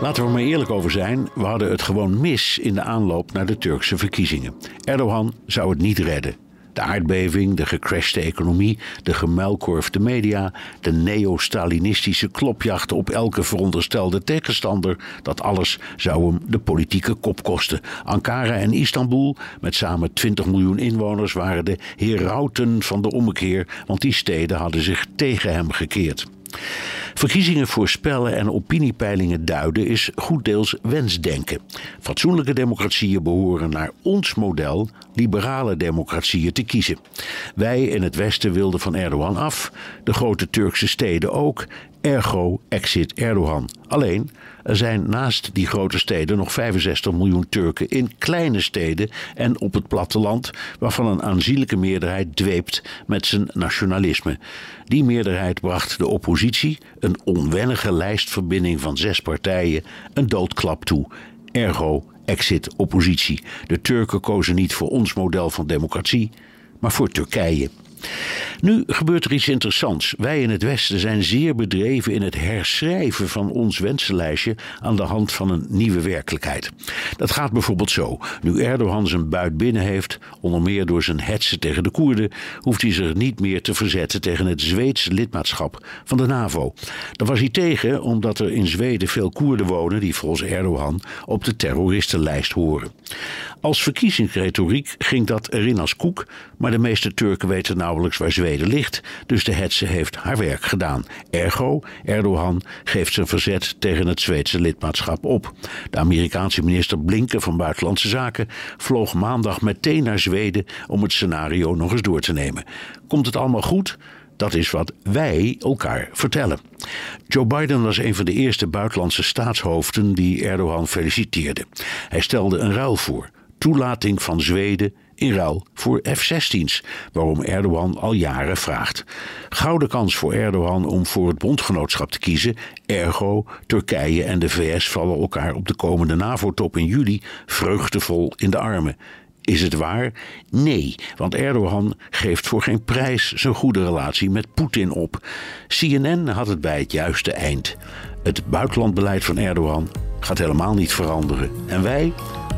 Laten we er maar eerlijk over zijn. We hadden het gewoon mis in de aanloop naar de Turkse verkiezingen. Erdogan zou het niet redden. De aardbeving, de gecrashte economie, de gemuilkorfde media, de neo-Stalinistische klopjacht op elke veronderstelde tegenstander, dat alles zou hem de politieke kop kosten. Ankara en Istanbul, met samen 20 miljoen inwoners, waren de herauten van de ommekeer, want die steden hadden zich tegen hem gekeerd. Verkiezingen voorspellen en opiniepeilingen duiden is goed deels wensdenken. Fatsoenlijke democratieën behoren naar ons model liberale democratieën te kiezen. Wij in het Westen wilden van Erdogan af, de grote Turkse steden ook, ergo exit Erdogan. Alleen, er zijn naast die grote steden nog 65 miljoen Turken in kleine steden en op het platteland, waarvan een aanzienlijke meerderheid dweept met zijn nationalisme. Die meerderheid bracht de oppositie, een onwennige lijstverbinding van zes partijen, een doodklap toe. Ergo exit oppositie. De Turken kozen niet voor ons model van democratie, maar voor Turkije. Nu gebeurt er iets interessants. Wij in het Westen zijn zeer bedreven in het herschrijven van ons wensenlijstje aan de hand van een nieuwe werkelijkheid. Dat gaat bijvoorbeeld zo. Nu Erdogan zijn buit binnen heeft, onder meer door zijn hetsen tegen de Koerden, hoeft hij zich niet meer te verzetten tegen het Zweedse lidmaatschap van de NAVO. Daar was hij tegen omdat er in Zweden veel Koerden wonen die volgens Erdogan op de terroristenlijst horen. Als verkiezingsretoriek ging dat erin als koek, maar de meeste Turken weten waar Zweden ligt, dus de hetze heeft haar werk gedaan. Ergo, Erdogan geeft zijn verzet tegen het Zweedse lidmaatschap op. De Amerikaanse minister Blinken van Buitenlandse Zaken vloog maandag meteen naar Zweden om het scenario nog eens door te nemen. Komt het allemaal goed? Dat is wat wij elkaar vertellen. Joe Biden was een van de eerste buitenlandse staatshoofden die Erdogan feliciteerde. Hij stelde een ruil voor toelating van Zweden in ruil voor F-16's, waarom Erdogan al jaren vraagt. Gouden kans voor Erdogan om voor het bondgenootschap te kiezen, ergo Turkije en de VS vallen elkaar op de komende NAVO-top in juli vreugdevol in de armen. Is het waar? Nee, want Erdogan geeft voor geen prijs zijn goede relatie met Poetin op. CNN had het bij het juiste eind. Het buitenlandbeleid van Erdogan gaat helemaal niet veranderen. En wij?